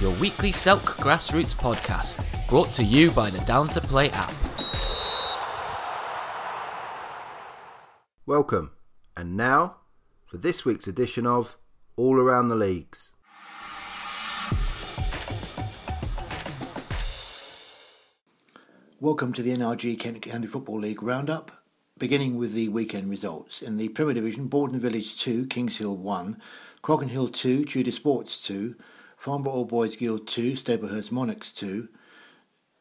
your weekly Selk Grassroots podcast, brought to you by the Down to Play app. Welcome, and now for this week's edition of All Around the Leagues. Welcome to the NRG Kent County Football League roundup, beginning with the weekend results. In the Premier Division, Borden Village 2, Kings Hill 1, Crockenhill 2, Tudor Sports 2, Farnborough Old Boys Guild 2, Staplehurst Monarchs 2,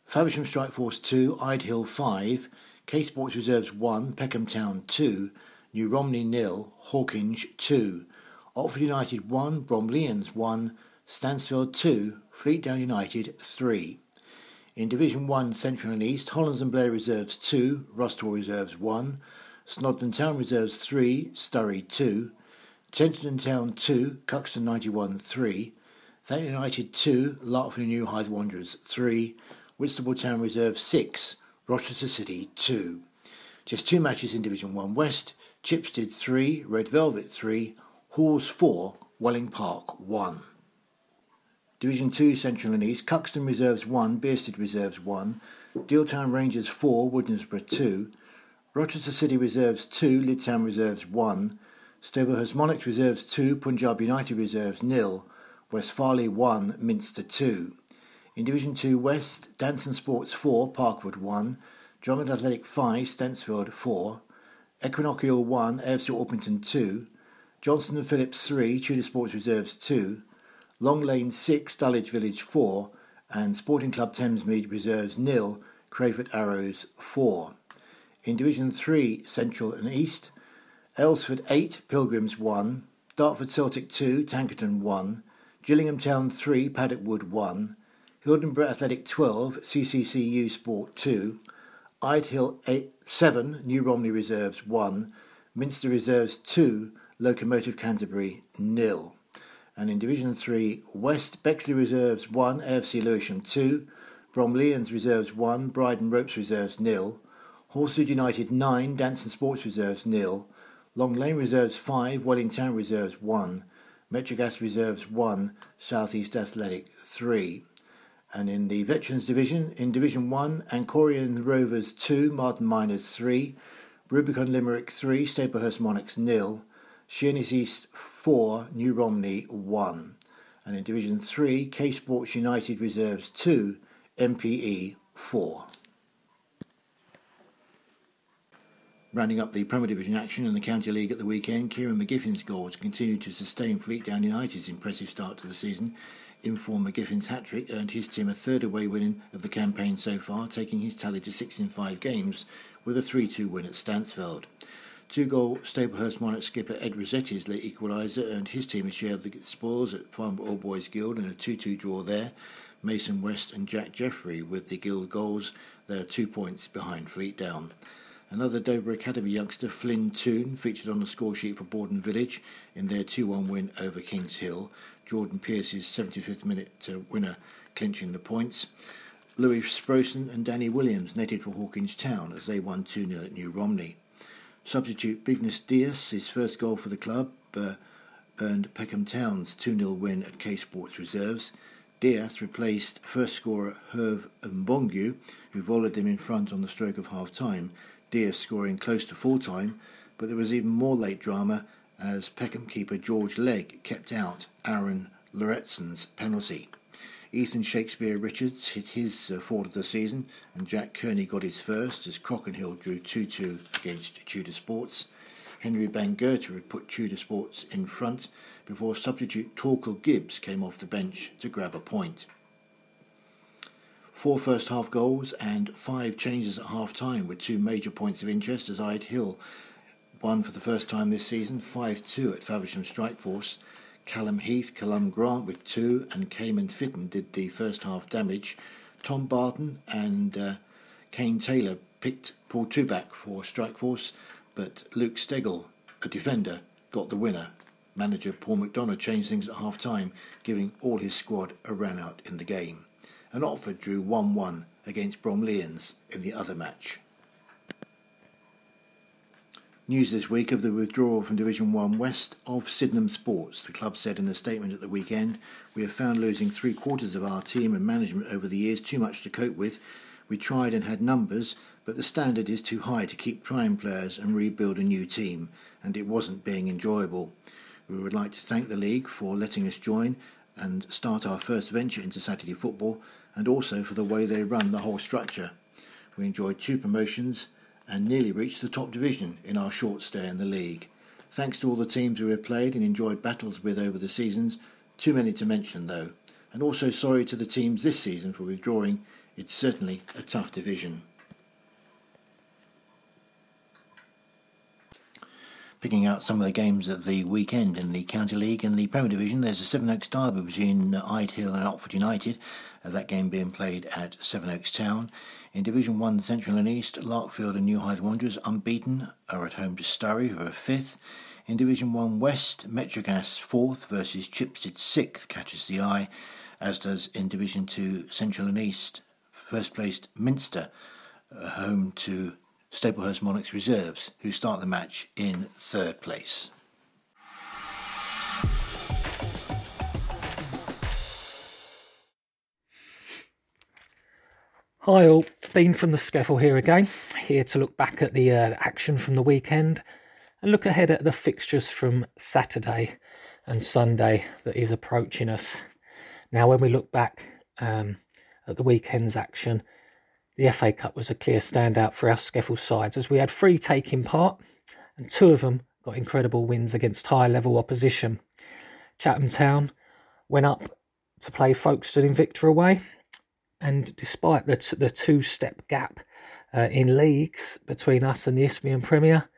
Faversham Strike Force 2, Idehill 5, K Sports Reserves 1, Peckham Town 2, New Romney nil, Hawkinge 2, Otford United 1, Bromleyans 1, Stansfeld 2, Fleetdown United 3. In Division 1 Central and East, Hollands and Blair Reserves 2, Rusthall Reserves 1, Snodland Town Reserves 3, Sturry 2, Tenterden Town 2, Cuxton 91 3, Thanet United 2, Larkfield New Hythe Wanderers 3, Whitstable Town Reserve 6, Rochester City 2. Just two matches in Division 1 West, Chipstead 3, Red Velvet 3, Halls 4, Welling Park 1. Division 2 Central and East, Cuxton Reserves 1, Bearsted Reserves 1, Dealtown Rangers 4, Woodnesborough 2, Rochester City Reserves 2, Lydd Town Reserves 1, Staplehurst Monarchs Reserves 2, Punjab United Reserves 0, West Farleigh 1, Minster 2. In Division 2 West, Danson Sports 4, Parkwood 1, Drummond Athletic 5, Stansfeld 4, Equinoctial 1, AFC Orpington 2, Johnson and Phillips 3, Tudor Sports Reserves 2, Long Lane 6, Dulwich Village 4, and Sporting Club Thamesmead Reserves nil, Crayford Arrows 4. In Division 3, Central and East, Aylesford 8, Pilgrims 1, Dartford Celtic 2, Tankerton 1, Gillingham Town 3, Paddock Wood 1, Hildenborough Athletic 12, CCCU Sport 2, Idehill 8, 7, New Romney Reserves 1, Minster Reserves 2, Locomotive Canterbury nil. And in Division 3 West, Bexley Reserves 1, AFC Lewisham 2, Bromleyans Reserves 1, Bridon Ropes Reserves nil, Horswood United 9, Danson Sports Reserves nil, Long Lane Reserves 5, Wellington Reserves 1, Metrogas Reserves 1, South East Athletic 3. And in the Veterans Division, in Division 1, Ancorian Rovers 2, Martin Miners 3, Rubicon Limerick 3, Staplehurst Monarchs nil, Sheerness East 4, New Romney 1. And in Division 3, K Sports United Reserves 2, MPE 4. Rounding up the Premier Division action in the County League at the weekend, Kieran McGiffin's goals continued to sustain Fleetdown United's impressive start to the season. Inform McGiffin's hat trick earned his team a third away win of the campaign so far, taking his tally to six in five games with a 3 2 win at Stansfeld. Two goal Staplehurst Monarch skipper Ed Rossetti's late equaliser earned his team a share of the spoils at Farnborough Old Boys Guild in a 2 2 draw there. Mason West and Jack Jeffrey with the Guild goals. They are two points behind Fleetdown. Another Dover Academy youngster, Flynn Toon, featured on the score sheet for Borden Village in their 2 1 win over Kings Hill. Jordan Pierce's 75th minute winner clinching the points. Louis Sproson and Danny Williams netted for Hawkinge Town as they won 2 0 at New Romney. Substitute Bigness Diaz, his first goal for the club, uh, earned Peckham Town's 2 0 win at K Sports Reserves. Diaz replaced first scorer Herve Mbongu, who volleyed him in front on the stroke of half time, Diaz scoring close to full time, but there was even more late drama as Peckham keeper George Legg kept out Aaron Loretson's penalty. Ethan Shakespeare Richards hit his uh, fourth of the season, and Jack Kearney got his first as Crockenhill drew 2 2 against Tudor Sports. Henry Bangurter had put Tudor Sports in front before substitute Torkel Gibbs came off the bench to grab a point. Four first half goals and five changes at half time with two major points of interest as Idehill won for the first time this season 5 2 at Faversham Strikeforce Callum Heath, Callum Grant with two, and Cayman Fitton did the first half damage. Tom Barton and uh, Kane Taylor picked Paul Tuback for Strikeforce, but Luke Stegel, a defender, got the winner. Manager Paul McDonough changed things at half time, giving all his squad a run out in the game. And Otford drew 1 1 against Bromleyans in the other match. News this week of the withdrawal from Division 1 West of Sydenham Sports. The club said in a statement at the weekend, We have found losing three quarters of our team and management over the years too much to cope with. We tried and had numbers, but the standard is too high to keep trying players and rebuild a new team, and it wasn't being enjoyable. We would like to thank the league for letting us join and start our first venture into Saturday football, and also for the way they run the whole structure. We enjoyed two promotions and nearly reached the top division in our short stay in the league. Thanks to all the teams we have played and enjoyed battles with over the seasons, too many to mention though, and also sorry to the teams this season for withdrawing. It's certainly a tough division. Picking out some of the games at the weekend in the County League and the Premier Division, there's a Sevenoaks derby between Idehill and Otford United. Uh, that game being played at Sevenoaks Town. In Division 1 Central and East, Larkfield and New Hythe Wanderers, unbeaten, are at home to Sturry, who are fifth. In Division 1 West, Metrogas fourth versus Chipstead sixth catches the eye, as does in Division 2 Central and East, first placed Minster, uh, home to Staplehurst Monarchs Reserves, who start the match in third place. Hi all, Dean from the SCEFL here again, here to look back at the uh, action from the weekend and look ahead at the fixtures from Saturday and Sunday that is approaching us. Now, when we look back um, at the weekend's action, the FA Cup was a clear standout for our SCEFL sides as we had three taking part and two of them got incredible wins against high level opposition. Chatham Town went up to play Folkestone Invicta away and despite the, t- the two step gap uh, in leagues between us and the Isthmian Premier,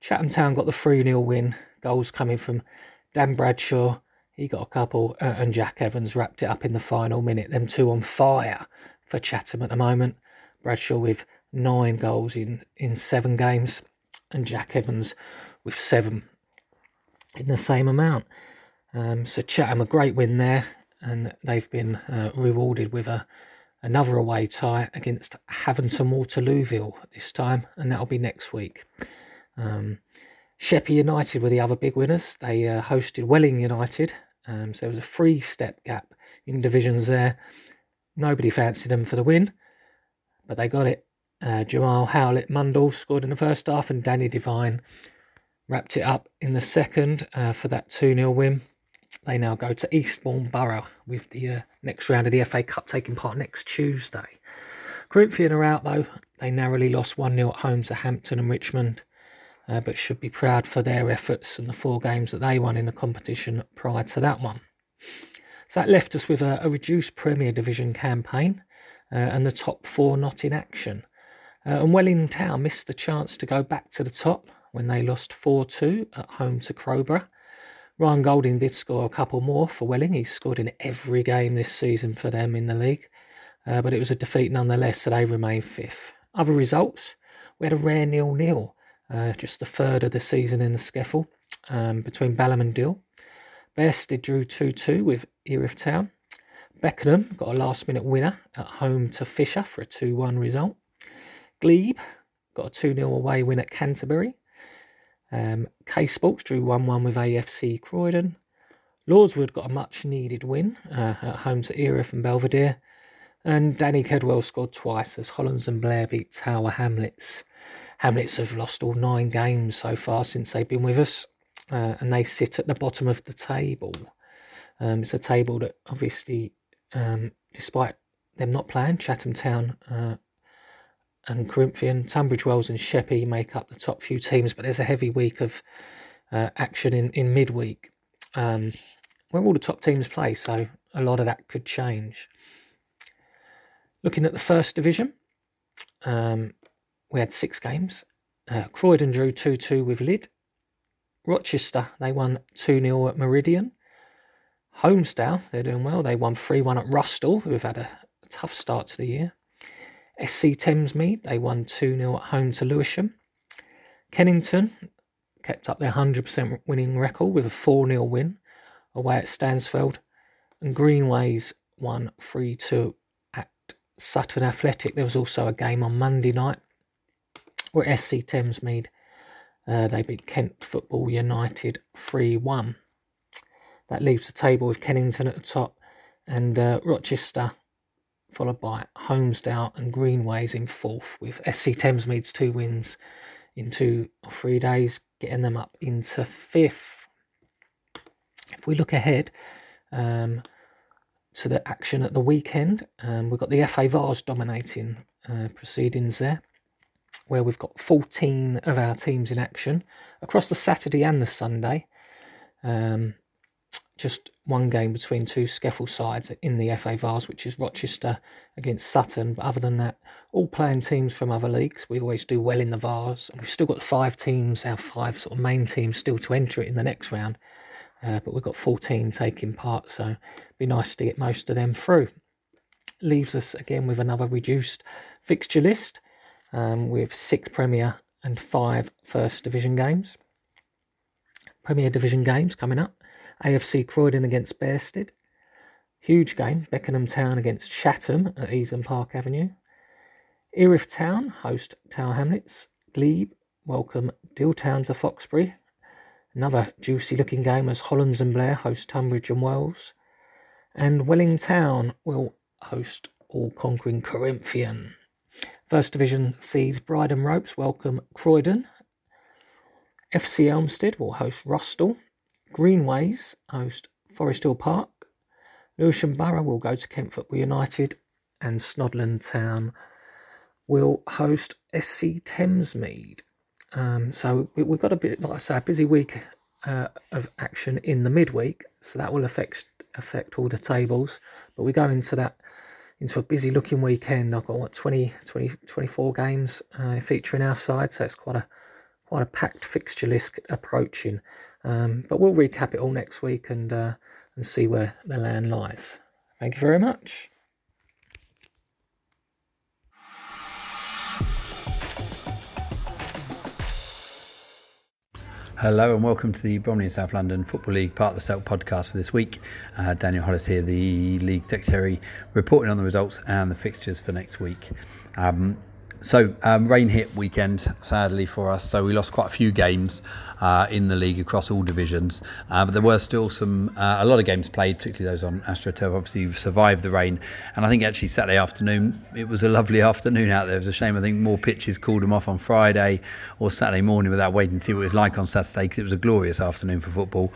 Chatham Town got the 3 0 win. Goals coming from Dan Bradshaw, he got a couple, uh, and Jack Evans wrapped it up in the final minute. Them two on fire for Chatham at the moment. Bradshaw with nine goals in, in seven games, and Jack Evans with seven in the same amount. Um, so Chatham, a great win there, and they've been uh, rewarded with a another away tie against Havant and Waterlooville this time, and that'll be next week. Um, Sheppey United were the other big winners. They uh, hosted Welling United, um, so there was a three step gap in divisions there. Nobody fancied them for the win, but they got it. Uh, Jamal Howlett Mundell scored in the first half, and Danny Devine wrapped it up in the second uh, for that 2 0 win. They now go to Eastbourne Borough with the uh, next round of the FA Cup taking part next Tuesday. Corinthian are out though. They narrowly lost 1 0 at home to Hampton and Richmond, uh, but should be proud for their efforts and the four games that they won in the competition prior to that one. So that left us with a, a reduced Premier Division campaign uh, and the top four not in action. Uh, and Welling Town missed the chance to go back to the top when they lost 4 2 at home to Crowborough. Ryan Golding did score a couple more for Welling. He's scored in every game this season for them in the league, uh, but it was a defeat nonetheless, so they remain fifth. Other results we had a rare nil nil, uh, just the third of the season in the SCEFL um, between Balham and Dill. Bearsted drew 2 2 with Erith Town. Beckenham got a last minute winner at home to Fisher for a 2 1 result. Glebe got a 2 0 away win at Canterbury. Um, K Sports drew 1 1 with AFC Croydon. Lordswood got a much needed win uh, at home to Erith and Belvedere. And Danny Kedwell scored twice as Hollands and Blair beat Tower Hamlets. Hamlets have lost all nine games so far since they've been with us, uh, and they sit at the bottom of the table. Um, it's a table that obviously, um, despite them not playing, Chatham Town uh, and Corinthian, Tunbridge Wells and Sheppey make up the top few teams, but there's a heavy week of uh, action in, in midweek um, where all the top teams play, so a lot of that could change. Looking at the first division, um, we had six games. Uh, Croydon drew 2 2 with Lydd. Rochester, they won 2 0 at Meridian. Holmesdale, they're doing well. They won 3 1 at Rusthall, who have had a, a tough start to the year. SC Thamesmead, they won 2 0 at home to Lewisham. Kennington kept up their 100% winning record with a 4 0 win away at Stansfeld. And Greenways won 3 2 at Sutton Athletic. There was also a game on Monday night where SC Thamesmead Uh, they beat Kent Football United 3 1. That leaves the table with Kennington at the top and uh, Rochester, followed by Holmesdale and Greenways in fourth, with SC Thamesmead's two wins in two or three days, getting them up into fifth. If we look ahead um, to the action at the weekend, um, we've got the FA Vase dominating uh, proceedings there, where we've got 14 of our teams in action across the Saturday and the Sunday. Um, just one game between two SCEFL sides in the FA Vase, which is Rochester against Sutton. But other than that, all playing teams from other leagues. We always do well in the Vase. And we've still got five teams, our five sort of main teams, still to enter it in the next round. Uh, but we've got 14 taking part, so it'd be nice to get most of them through. Leaves us again with another reduced fixture list um, with six Premier and five First Division games. Premier Division games coming up. AFC Croydon against Bearsted. Huge game, Beckenham Town against Chatham at Eastham Park Avenue. Erith Town host Tower Hamlets. Glebe welcome Deal Town to Foxbury. Another juicy looking game as Hollands and Blair host Tunbridge and Wells. And Welling Town will host All Conquering Corinthian. First Division sees Bridon Ropes welcome Croydon. FC Elmstead will host Rusthall. Greenways host Forest Hill Park. Lewisham Borough will go to Kent Football United. And Snodland Town will host SC Thamesmead. Um, so we, have got a bit, like I say, a busy week uh, of action in the midweek. So that will affect affect all the tables. But we go into that into a busy looking weekend. I've got what 20, 20 24 games uh, featuring our side, so it's quite a quite a packed fixture list approaching. Um, but we'll recap it all next week and uh, and see where the land lies. Thank you very much. Hello and welcome to the Bromley and South London Football League part of the Celt podcast for this week. Uh, Daniel Hollis here, the league secretary, reporting on the results and the fixtures for next week. Um, so um, rain hit weekend, sadly for us. So we lost quite a few games uh, in the league across all divisions, uh, but there were still some uh, a lot of games played, particularly those on AstroTurf. Obviously, survived the rain, and I think actually Saturday afternoon it was a lovely afternoon out there. It was a shame. I think more pitches called them off on Friday or Saturday morning without waiting to see what it was like on Saturday because it was a glorious afternoon for football.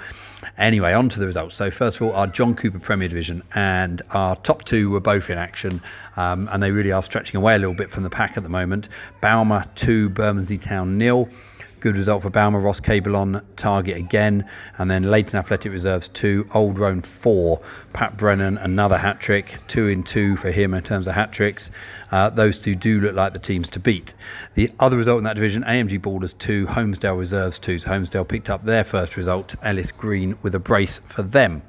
Anyway, on to the results. So first of all, our John Cooper Premier Division and our top two were both in action, um, and they really are stretching away a little bit from the pack at the moment. Balmer 2, Bermondsey Town nil. Good result for Balmer. Ross Cable on target again. And then Leighton Athletic Reserves 2, Old Roan 4. Pat Brennan, another hat trick. 2 in 2 for him in terms of hat tricks. Uh, those two do look like the teams to beat. The other result in that division AMG Borders 2, Holmesdale Reserves 2. So Holmesdale picked up their first result. Ellis Green with a brace for them.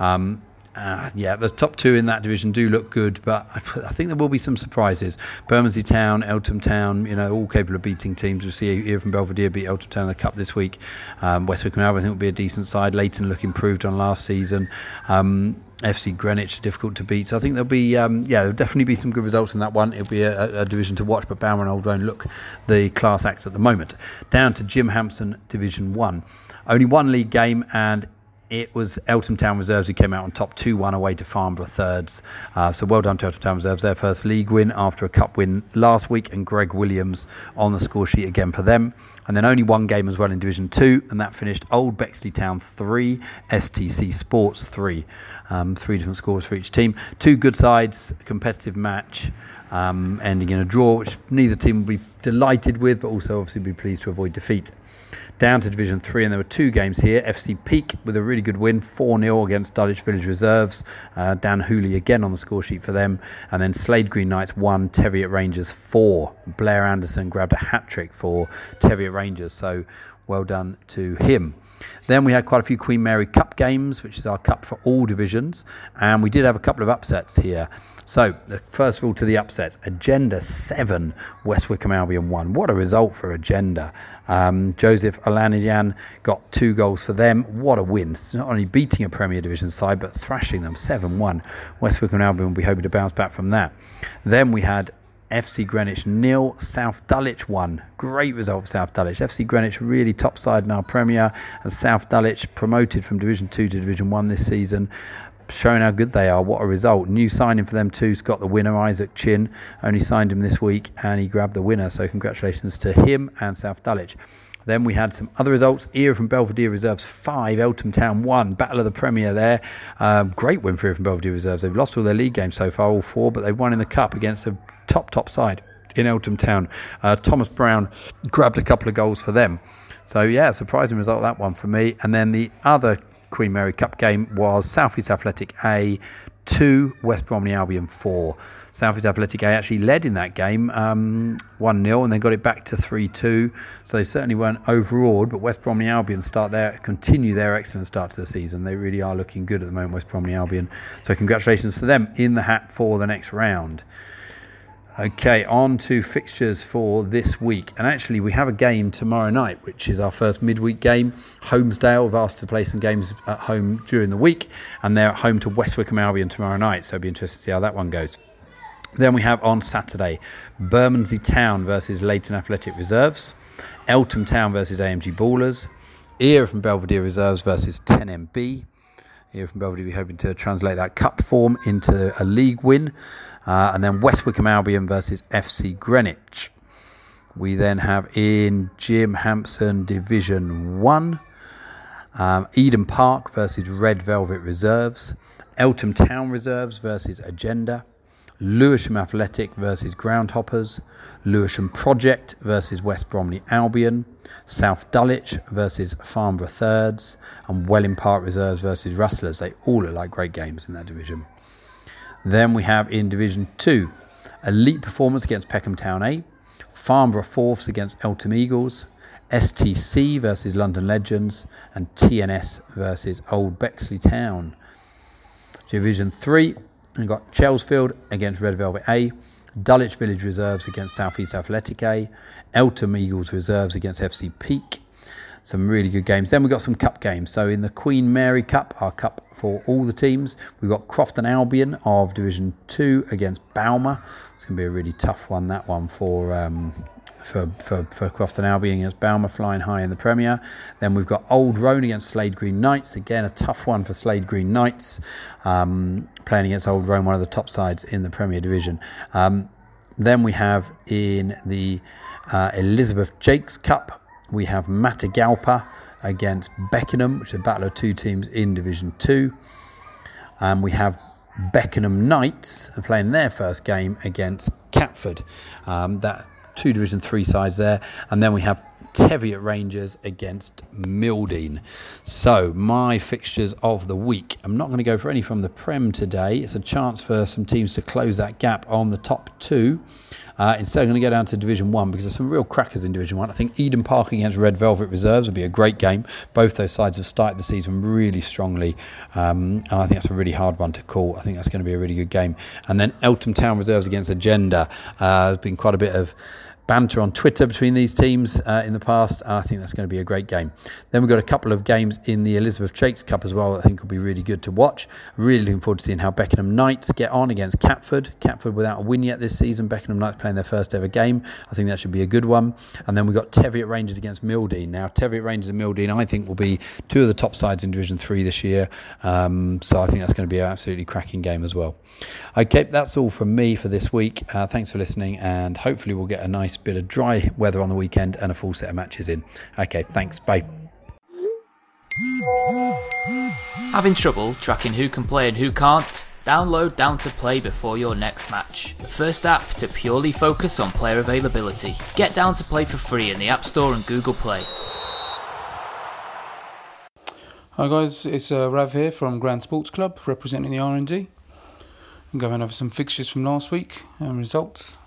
Um, uh, yeah, the top two in that division do look good, but I think there will be some surprises. Bermondsey Town, Eltham Town, you know, all capable of beating teams. We'll see here from Belvedere beat Eltham Town in the Cup this week. Um, West Albion, I think, will be a decent side. Leighton look improved on last season. Um, FC Greenwich difficult to beat. So I think there'll be, um, yeah, there'll definitely be some good results in that one. It'll be a, a division to watch, but Bower and Old Roan look the class acts at the moment. Down to Jim Hampson Division 1. Only one league game, and it was Eltham Town Reserves who came out on top 2 1 away to Farnborough Thirds. Uh, so well done to Eltham Town Reserves, their first league win after a cup win last week, and Greg Williams on the score sheet again for them. And then only one game as well in Division 2, and that finished Old Bexley Town 3, STC Sports 3. Um, three different scores for each team. Two good sides, competitive match. Um, ending in a draw, which neither team will be delighted with, but also obviously be pleased to avoid defeat down to Division 3, and there were two games here. FC Peak with a really good win, 4 0 against Dulwich Village Reserves. Uh, Dan Hooley again on the score sheet for them. And then Slade Green Knights 1, Teviot Rangers 4. Blair Anderson grabbed a hat trick for Teviot Rangers, so well done to him. Then we had quite a few Queen Mary Cup games, which is our cup for all divisions, and we did have a couple of upsets here. So, first of all, to the upsets Agenda 7, West Wickham Albion 1. What a result for Agenda. Um, Joseph Alanijan got two goals for them. What a win. It's not only beating a Premier Division side, but thrashing them 7 1. West Wickham Albion will be hoping to bounce back from that. Then we had FC Greenwich nil, South Dulwich one. Great result for South Dulwich. FC Greenwich really top side in our Premier, and South Dulwich promoted from Division Two to Division One this season. Showing how good they are. What a result. New signing for them too. Got the winner, Isaac Chin. Only signed him this week and he grabbed the winner. So congratulations to him and South Dulwich. Then we had some other results. Era from Belvedere Reserves 5, Eltham Town 1. Battle of the Premier there. Um, great win for Era from Belvedere Reserves. They've lost all their league games so far, all four, but they've won in the Cup against a top, top side in Eltham Town. Uh, Thomas Brown grabbed a couple of goals for them. So, yeah, surprising result that one for me. And then the other Queen Mary Cup game was South East Athletic A 2, West Bromley Albion 4. South East Athletic A actually led in that game um, 1 um, 0 and they got it back to 3 2. So they certainly weren't overawed, but West Bromley Albion start there, continue their excellent start to the season. They really are looking good at the moment, West Bromley Albion. So congratulations to them in the hat for the next round. Okay, on to fixtures for this week. And actually, we have a game tomorrow night, which is our first midweek game. Holmesdale have asked to play some games at home during the week, and they're at home to West Wickham Albion tomorrow night. So it'll be interesting to see how that one goes. Then we have on Saturday Bermondsey Town versus Leighton Athletic Reserves, Eltham Town versus AMG Ballers, Era from Belvedere Reserves versus 10MB. Era from Belvedere, we're hoping to translate that cup form into a league win. Uh, and then West Wickham Albion versus FC Greenwich. We then have in Jim Hampson Division 1, um, Eden Park versus Red Velvet Reserves, Eltham Town Reserves versus Agenda, Lewisham Athletic versus Groundhoppers, Lewisham Project versus West Bromley Albion, South Dulwich versus Farnborough Thirds, and Welling Park Reserves versus Rustlers. They all look like great games in that division. Then we have in Division 2 Elite Performance against Peckham Town A, Farnborough Fourths against Eltham Eagles, STC versus London Legends, and TNS versus Old Bexley Town. Division 3, we've got Chelsfield against Red Velvet A, Dulwich Village Reserves against South East Athletic A, Eltham Eagles Reserves against FC Peak, some really good games. Then we've got some cup games. So in the Queen Mary Cup, our cup for all the teams, we've got Crofton Albion of Division 2 against Balmer. It's going to be a really tough one, that one, for. Um, for, for, for Crofton Albion against Balmer flying high in the Premier. Then we've got Old Roan against Slade Green Knights. Again, a tough one for Slade Green Knights, um, playing against Old Roan, one of the top sides in the Premier Division. Um, then we have in the uh, Elizabeth Jakes Cup, we have Matagalpa against Beckenham, which is a battle of two teams in Division 2. And we have Beckenham Knights playing their first game against Catford. Um, that two Division 3 sides there. And then we have Teviot Rangers against Mildeen. So, my fixtures of the week. I'm not going to go for any from the Prem today. It's a chance for some teams to close that gap on the top two. Uh, instead, I'm going to go down to Division 1 because there's some real crackers in Division 1. I think Eden Park against Red Velvet Reserves would be a great game. Both those sides have started the season really strongly, um, and I think that's a really hard one to call. I think that's going to be a really good game. And then Eltham Town Reserves against Agenda. Uh, there's been quite a bit of banter on Twitter between these teams uh, in the past, and I think that's going to be a great game. Then we've got a couple of games in the Elizabeth Jakes Cup as well. I think will be really good to watch. Really looking forward to seeing how Beckenham Knights get on against Catford. Catford without a win yet this season. Beckenham Knights playing their first ever game. I think that should be a good one. And then we've got Teviot Rangers against Mildeen. Now Teviot Rangers and Mildeen, I think, will be two of the top sides in Division Three this year. Um, so I think that's going to be an absolutely cracking game as well. Okay, that's all from me for this week. Uh, thanks for listening, and hopefully we'll get a nice bit of dry weather on the weekend and a full set of matches in. Okay, thanks. Bye. Having trouble tracking who can play and who can't? Download Down to Play before your next match. The first app to purely focus on player availability. Get Down to Play for free in the App Store and Google Play. Hi guys, it's uh, Rav here from Grand Sports Club, representing the R&D. I'm going over some fixtures from last week and results.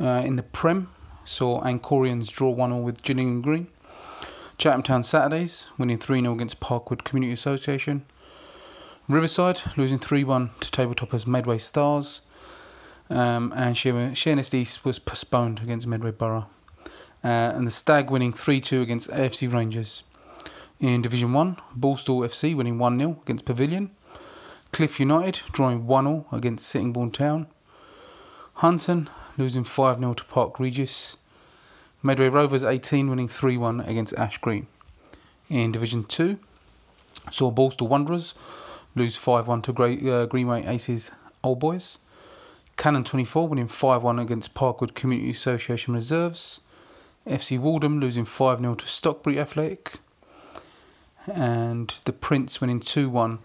Uh, in the Prem, saw Ancorians draw 1 0 with Gillingham Green. Chatham Town Saturdays winning 3 0 against Parkwood Community Association. Riverside losing 3 1 to tabletoppers Medway Stars. Um, and Sheerness East was postponed against Medway Borough. Uh, and the Stag winning 3 2 against AFC Rangers. In Division 1, Borstal FC winning 1 0 against Pavilion. Cliff United drawing 1 0 against Sittingbourne Town. Hunton losing 5 0 to Park Regis. Medway Rovers 18 winning 3 1 against Ash Green. In Division 2, saw Borstal Wanderers lose 5 1 to Grey, uh, Greenway Aces Old Boys. Cannon 24 winning 5 1 against Parkwood Community Association Reserves. FC Waldham losing 5 0 to Stockbury Athletic. And the Prince winning 2 1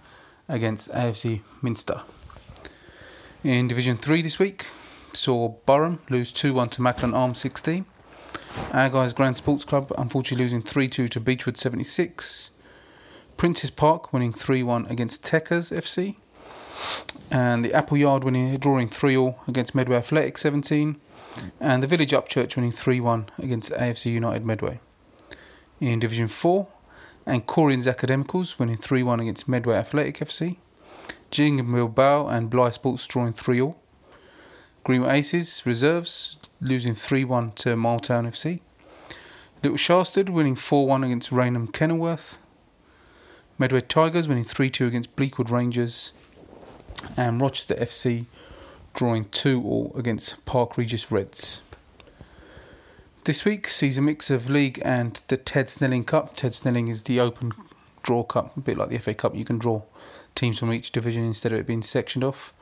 against AFC Minster. In Division 3 this week, saw Burham lose 2 1 to Macklin Arm 16. Our guys Grand Sports Club unfortunately losing 3 2 to Beechwood 76. Prince's Park winning 3 1 against Teckers FC. And the Apple Yard winning drawing 3 0 against Medway Athletic 17. And the Village Upchurch winning 3 1 against AFC United Medway. In Division 4, and Corian's Academicals winning 3 1 against Medway Athletic FC. Gillingham Bow and Bly Sports drawing 3 0. Green Aces reserves losing 3 1 to Miletown FC. Little Shasted winning 4 1 against Raynham Kenilworth. Medway Tigers winning 3 2 against Bleakwood Rangers. And Rochester FC drawing 2 all against Park Regis Reds. This week sees a mix of league and the Ted Snelling Cup. Ted Snelling is the open draw cup, a bit like the FA Cup. You can draw teams from each division instead of it being sectioned off.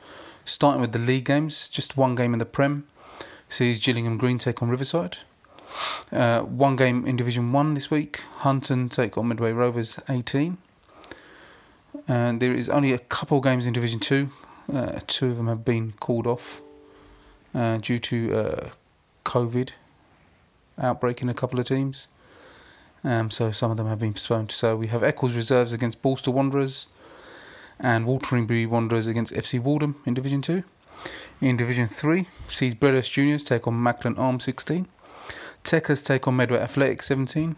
Starting with the league games, just one game in the Prem sees Gillingham Green take on Riverside. Uh, one game in Division 1 this week, Hunton take on Medway Rovers 18. And there is only a couple games in Division 2. Uh, two of them have been called off uh, due to uh, COVID outbreak in a couple of teams. Um, so some of them have been postponed. So we have Eccles reserves against Borstal Wanderers and Wateringbury Wanderers against FC Waldham in Division 2. In Division 3, sees Bredhurst Juniors take on Macklin Arm 16. Techers take on Medway Athletic 17.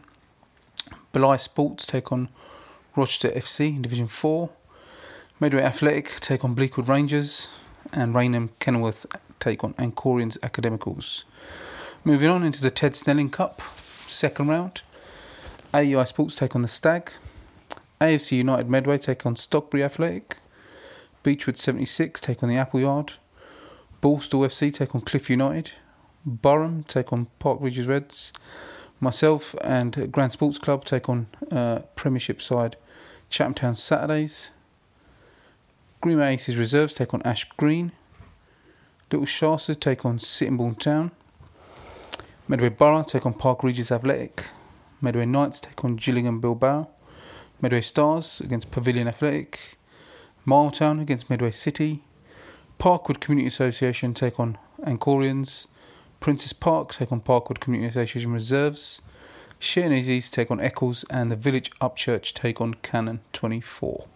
Blyth Sports take on Rochester FC in Division 4. Medway Athletic take on Bleakwood Rangers. And Raynham Kenilworth take on Ancorians Academicals. Moving on into the Ted Snelling Cup, second round. AUI Sports take on the Stag. AFC United Medway take on Stockbury Athletic. Beechwood 76 take on the Appleyard. Borstal FC take on Cliff United. Burham take on Park Regis Reds. Myself and Grand Sports Club take on uh, Premiership side Chatham Town Saturdays. Greenway Aces Reserves take on Ash Green. Little Shasters take on Sittingbourne Town. Medway Borough take on Park Regis Athletic. Medway Knights take on Gillingham Bilbao. Medway Stars against Pavilion Athletic. Miletown against Medway City. Parkwood Community Association take on Ancorians. Princess Park take on Parkwood Community Association Reserves. Sheerness take on Eccles and the Village Upchurch take on Cannon 24.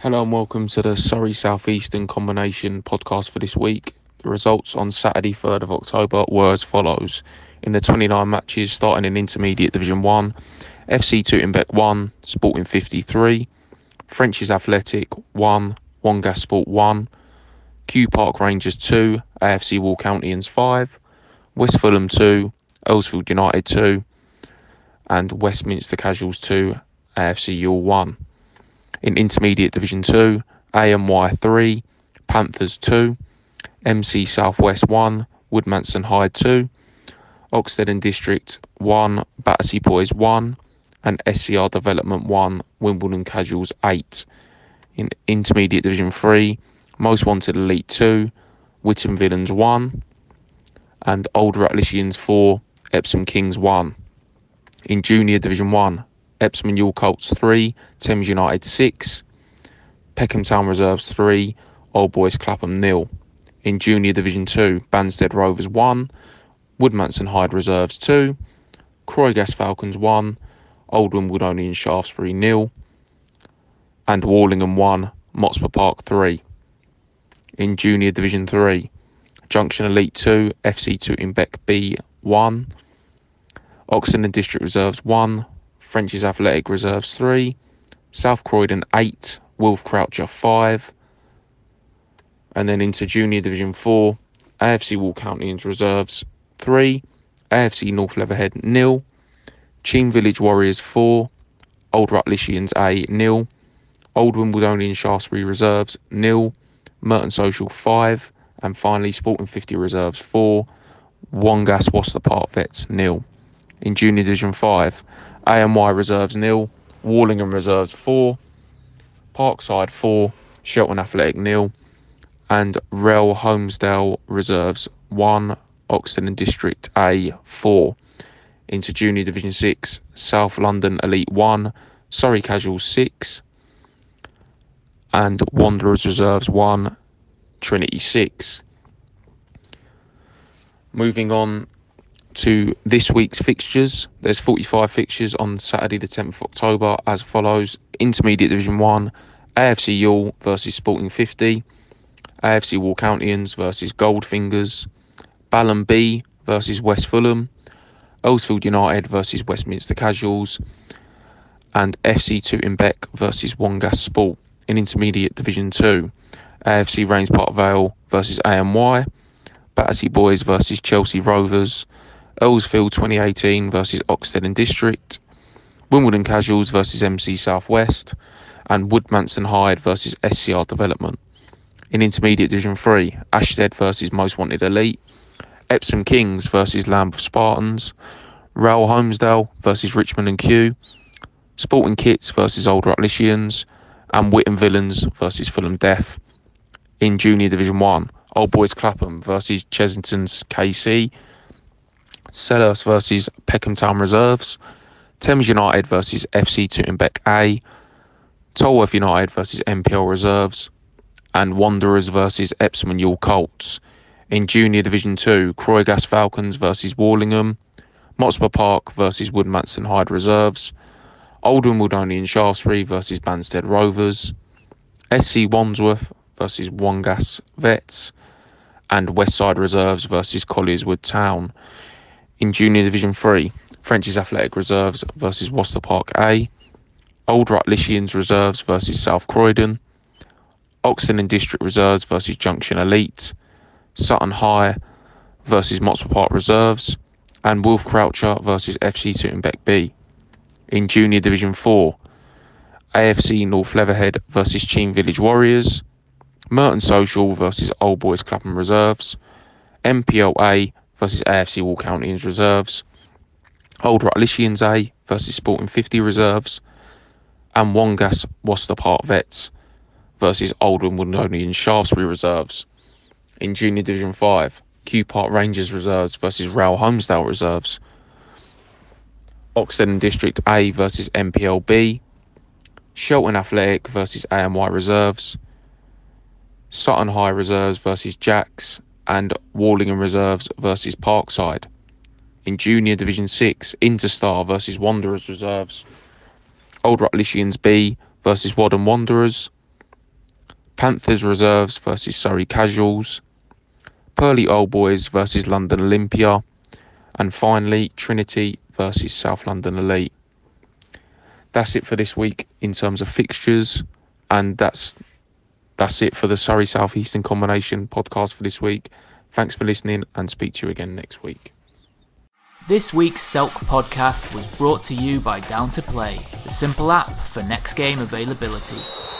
Hello and welcome to the Surrey Southeastern Combination podcast for this week. The results on Saturday, 3rd of October, were as follows. In the 29 matches starting in Intermediate Division 1, FC Tooting-Bec 1, Sporting 53, French's Athletic 1, Wongas Sport 1, Kew Park Rangers 2, AFC Wall Walcountians 5, West Fulham 2, Earlsfield United 2, and Westminster Casuals 2, AFC Ewell 1 in Intermediate Division 2, AMY 3, Panthers 2, MC Southwest 1, Woodmanson Hyde 2, Oxted and District 1, Battersea Boys 1, and SCR Development 1, Wimbledon Casuals 8. In Intermediate Division 3, Most Wanted Elite 2, Witton Villains 1, and Old Rutlishians 4, Epsom Kings 1. In Junior Division 1, Epsom and York Colts 3, Thames United 6, Peckham Town Reserves 3, Old Boys Clapham nil. In Junior Division 2, Banstead Rovers 1, Woodmanson Hyde Reserves 2, Croygas Falcons 1, Old Wimbledonian Shaftesbury nil, and Warlingham 1, Motspur Park 3. In Junior Division 3, Junction Elite 2, FC Tooting-Bec B 1, Oxted and District Reserves 1, French's Athletic Reserves 3, South Croydon 8, Wolf Croucher 5, and then into Junior Division 4, AFC Wall Walcountians Reserves 3, AFC North Leatherhead nil, Cheam Village Warriors 4, Old Rutlishians A nil, Old Wimbledonian Shaftesbury Reserves nil, Merton Social five, and finally Sporting 50 Reserves four, Wongas Worcester Park Vets nil. In Junior Division five, AMY Reserves nil, Warlingham Reserves four, Parkside four, Shelton Athletic nil, and Rel Holmesdale Reserves one, Oxenden District A four. Into Junior Division 6, South London Elite 1, Surrey Casuals 6, and Wanderers Reserves 1, Trinity 6. Moving on to this week's fixtures, there's 45 fixtures on Saturday, the 10th of October, as follows. Intermediate Division 1, AFC Ewell versus Sporting 50, AFC Walcountians versus Goldfingers, Balham B versus West Fulham, Earlsfield United versus Westminster Casuals, and FC Tooting-Bec versus Wongas Sport in Intermediate Division 2. AFC Raynes Park Vale versus AMY, Battersea Boys versus Chelsea Rovers, Earlsfield 2018 versus Oxted and District, Wimbledon Casuals versus MC Southwest, and Woodmanson Hyde versus SCR Development. In Intermediate Division 3, Ashtead versus Most Wanted Elite, Epsom Kings versus Lambeth Spartans, Rail Holmesdale versus Richmond and Kew, Sporting Kits versus Old Rutlishians, and Witham Villains versus Fulham Deaf. In Junior Division 1, Old Boys Clapham versus Chessington's KC, Selhurst versus Peckham Town Reserves, Thames United versus FC Tooting-Bec A, Tolworth United versus MPL Reserves, and Wanderers versus Epsom and Ewell Colts. In Junior Division 2, Croygas Falcons versus Warlingham, Motspur Park versus Woodmanson Hyde Reserves, Oldham Wimbledonian Shaftesbury versus Banstead Rovers, SC Wandsworth versus Wongas Vets, and Westside Reserves versus Collierswood Town. In Junior Division 3, French's Athletic Reserves versus Worcester Park A, Old Rutlishians Reserves versus South Croydon, Oxenden District Reserves versus Junction Elite, Sutton High versus Motspur Park Reserves, and Wolf Croucher versus FC Tooting-Bec B. In Junior Division 4, AFC North Leatherhead versus Cheam Village Warriors, Merton Social versus Old Boys Clapham Reserves, MPLA versus AFC Walcountians Reserves, Old Rutlishians A versus Sporting 50 Reserves, and Wongas Worcester Park Vets versus Oldham Old Wimbledonian Shaftesbury Reserves in Junior Division 5. Kew Park Rangers reserves versus Rail Holmesdale reserves. Oxenden District A versus MPLB. Shelton Athletic versus AMY reserves. Sutton High reserves versus Jacks and Warlingham reserves versus Parkside. In Junior Division 6, Interstar versus Wanderers reserves. Old Rutlishians B versus Wadham Wanderers. Panthers reserves versus Surrey Casuals. Purley Old Boys versus London Olympia, and finally Trinity versus South London Elite. That's it for this week in terms of fixtures, and that's that's it for the Surrey South Eastern Combination podcast for this week. Thanks for listening, and speak to you again next week. This week's Selk podcast was brought to you by Down to Play, the simple app for next game availability.